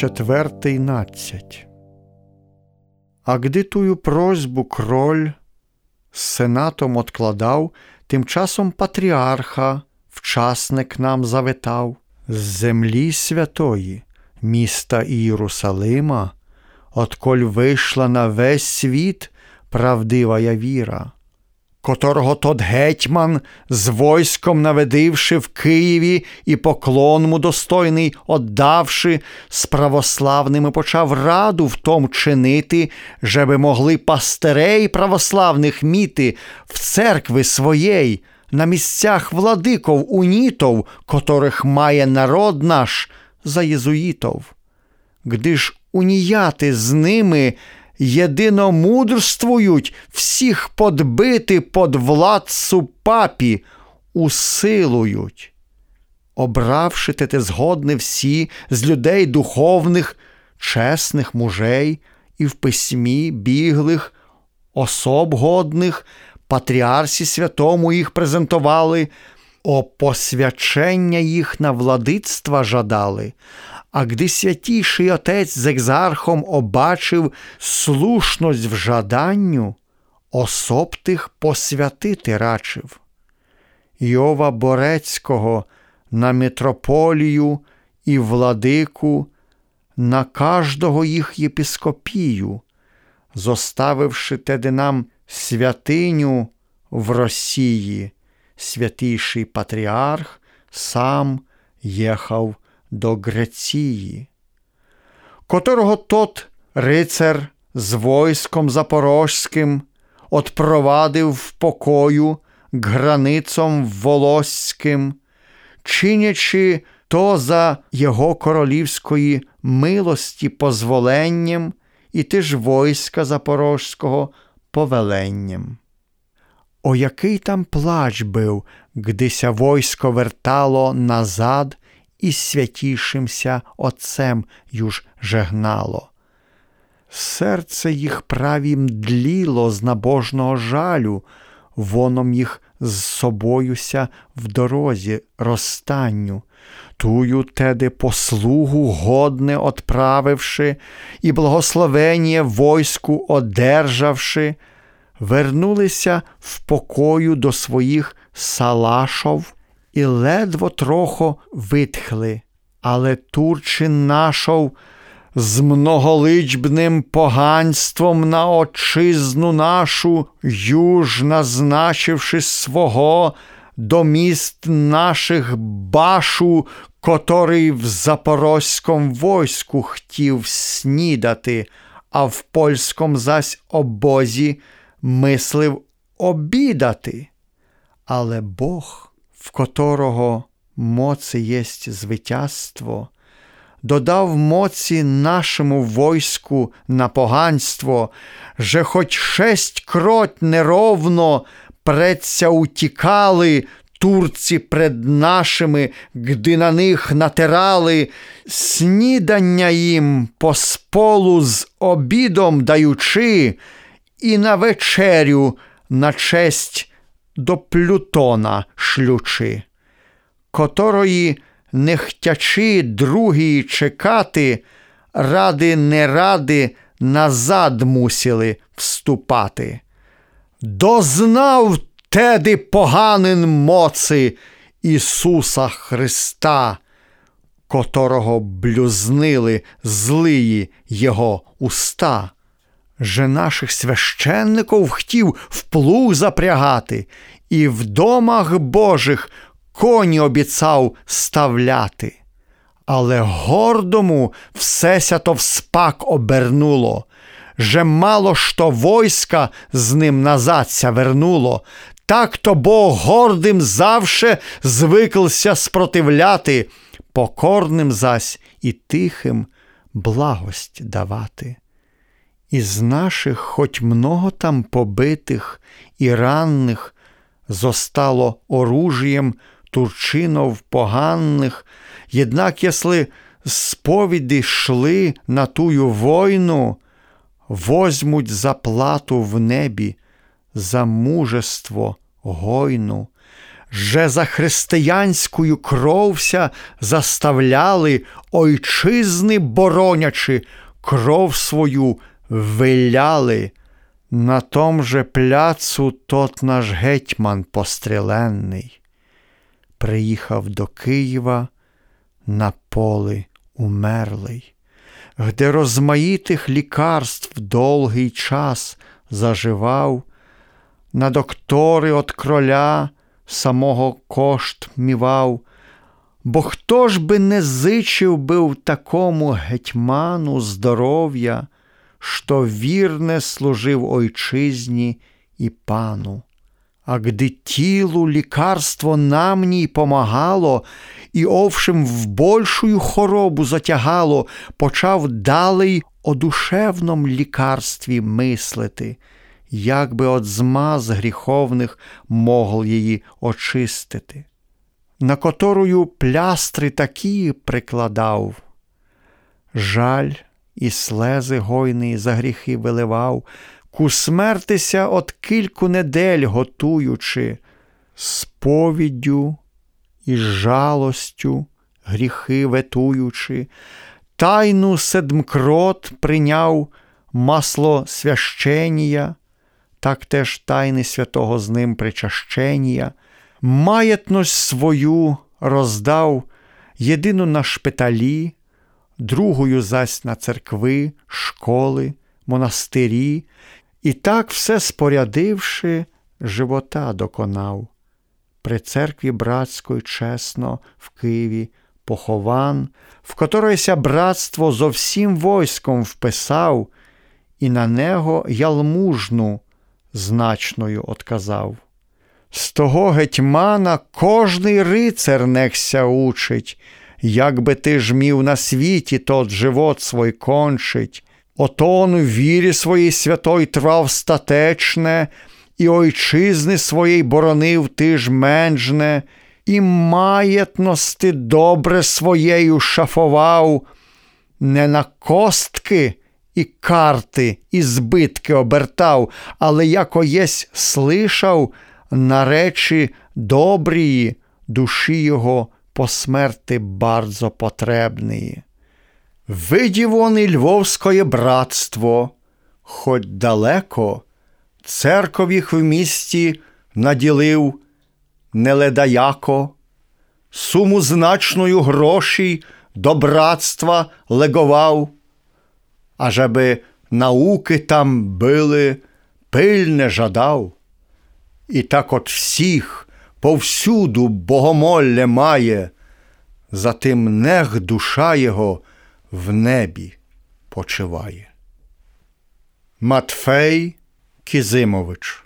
24.12 А гди тую просьбу кроль з сенатом откладав, тим часом патріарха вчасник нам завитав. З землі святої, міста Ієрусалима, отколь вийшла на весь світ правдивая віра котрого тот гетьман з войском наведивши в Києві і поклон му достойний, отдавши, з православними почав раду в том чинити, жеби могли пастерей православних міти в церкви своєї, на місцях владиков унітов, котрих має народ наш за єзуїтов. Гди ж уніяти з ними єдиномудрствують всіх подбити под владцу папі, усилують. Обравши те згодне всі з людей духовних, чесних мужей і в письмі біглих, особ годних, патріарсі святому їх презентували, о посвячення їх на владицтва жадали, а гди святійший отець з екзархом обачив слушність в жаданню, особ тих посвятити рачив. Йова Борецького на митрополію і владику, на каждого їх єпископію, зоставивши теди нам святиню в Росії, святійший патріарх сам єхав до Греції, котрого тот рицар з войском запорожським отпровадив в покою к границям волоським, чинячи то за його королівської милості позволенням і ти ж войска запорожського повеленням. О який там плач бив, гдися войско вертало назад і святішимся Отцем юж жегнало. Серце їх правім дліло з набожного жалю, воном їх з собоюся в дорозі розстанню, тую теди послугу годне отправивши, і благословення войску одержавши, вернулися в покою до своїх салашов і ледво трохо витхли, але Турчин нашов з многоличбним поганством на отчизну нашу, юж назначивши свого до міст наших башу, котрий в запорозькому войску хотів снідати, а в польському зась обозі мислив обідати. Але Бог в которого моці єсть звитязство, додав моці нашому войску на поганство, же хоч шесть крот неровно преться утікали турці пред нашими, гди на них натирали, снідання їм по сполу з обідом даючи, і на вечерю на честь до Плютона шлючи, котрої, не хтячи другій чекати, ради не ради назад мусили вступати. Дознав теди поганин моци Ісуса Христа, котрого блюзнили злиї Його уста же наших священників хотів в плуг запрягати, і в домах Божих коні обіцяв ставляти. Але гордому все то вспак обернуло, же мало що войска з ним назадся вернуло, так то Бог гордим завше звиклся спротивляти, покорним зась і тихим благость давати. Із наших, хоть много там побитих і ранних, зостало оружієм турчинов поганних, єднак, если сповіді йшли на тую войну, возьмуть заплату в небі за мужество гойну, же за християнською кровся заставляли ойчизни боронячи, кров свою виляли. На том же пляцу тот наш гетьман постріленний. Приїхав до Києва на поле умерлий, где розмаїтих лікарств довгий час заживав, на доктори от кроля самого кошт мівав, бо хто ж би не зичив би в такому гетьману здоров'я, що вірне служив ойчизні і пану. А гди тілу лікарство нам ній помагало, і овшим в большую хоробу затягало, почав далей о душевном лікарстві мислити, як би от змаз гріховних могл її очистити, на которую плястри такі прикладав. Жаль і слези гойний за гріхи виливав, кусмертися от кільку недель готуючи, сповіддю і жалостю гріхи ветуючи, тайну седмкрот прийняв масло священія, так теж тайни святого з ним причащення, маєтність свою роздав єдину на шпиталі, другою зась на церкви, школи, монастирі, і так все спорядивши, живота доконав. При церкві братської чесно в Києві похован, в которойся братство зо всім войском вписав, і на него ялмужну значною отказав. З того гетьмана кожний рицар нехся учить, як би ти ж мів на світі тот живот свой кончить, отон в вірі своїй святой трав статечне, і ойчизни своєї боронив ти ж менжне, і маєтності добре своєю шафував, не на костки і карти, і збитки обертав, але яко єсь слишав на речі добрії душі його смерти bardzo потребної. Видів он і Львовське братство, хоч далеко, церков їх в місті наділив неледаяко, суму значною грошей до братства легував, а жеби науки там били, пильне жадав. І так от всіх повсюду богомолля має, затим нех душа його в небі почиває. Матфей Кізимович